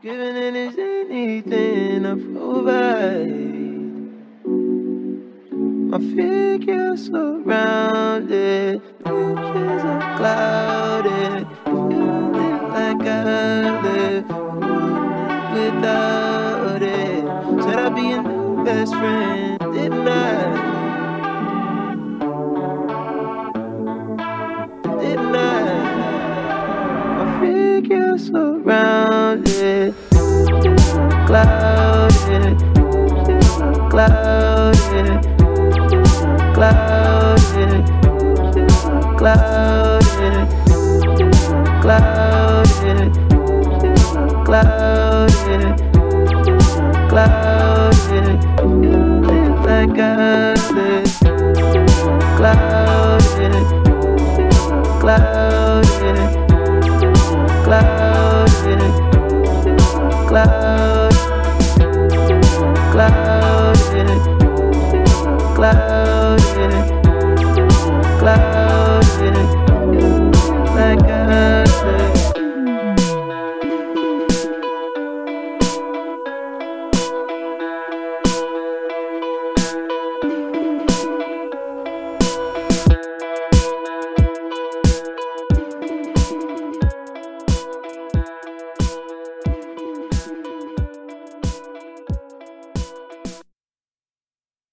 Giving in is anything I provide. My figure surrounded, pictures are clouded. Feeling like I live without it. Said I'd be a new best friend, didn't I? Didn't I? My figure surrounded, clouded, clouded clouded, clouded, clouded, clouded, clouded. Feeling like I clouded, clouded, clouded, clouded.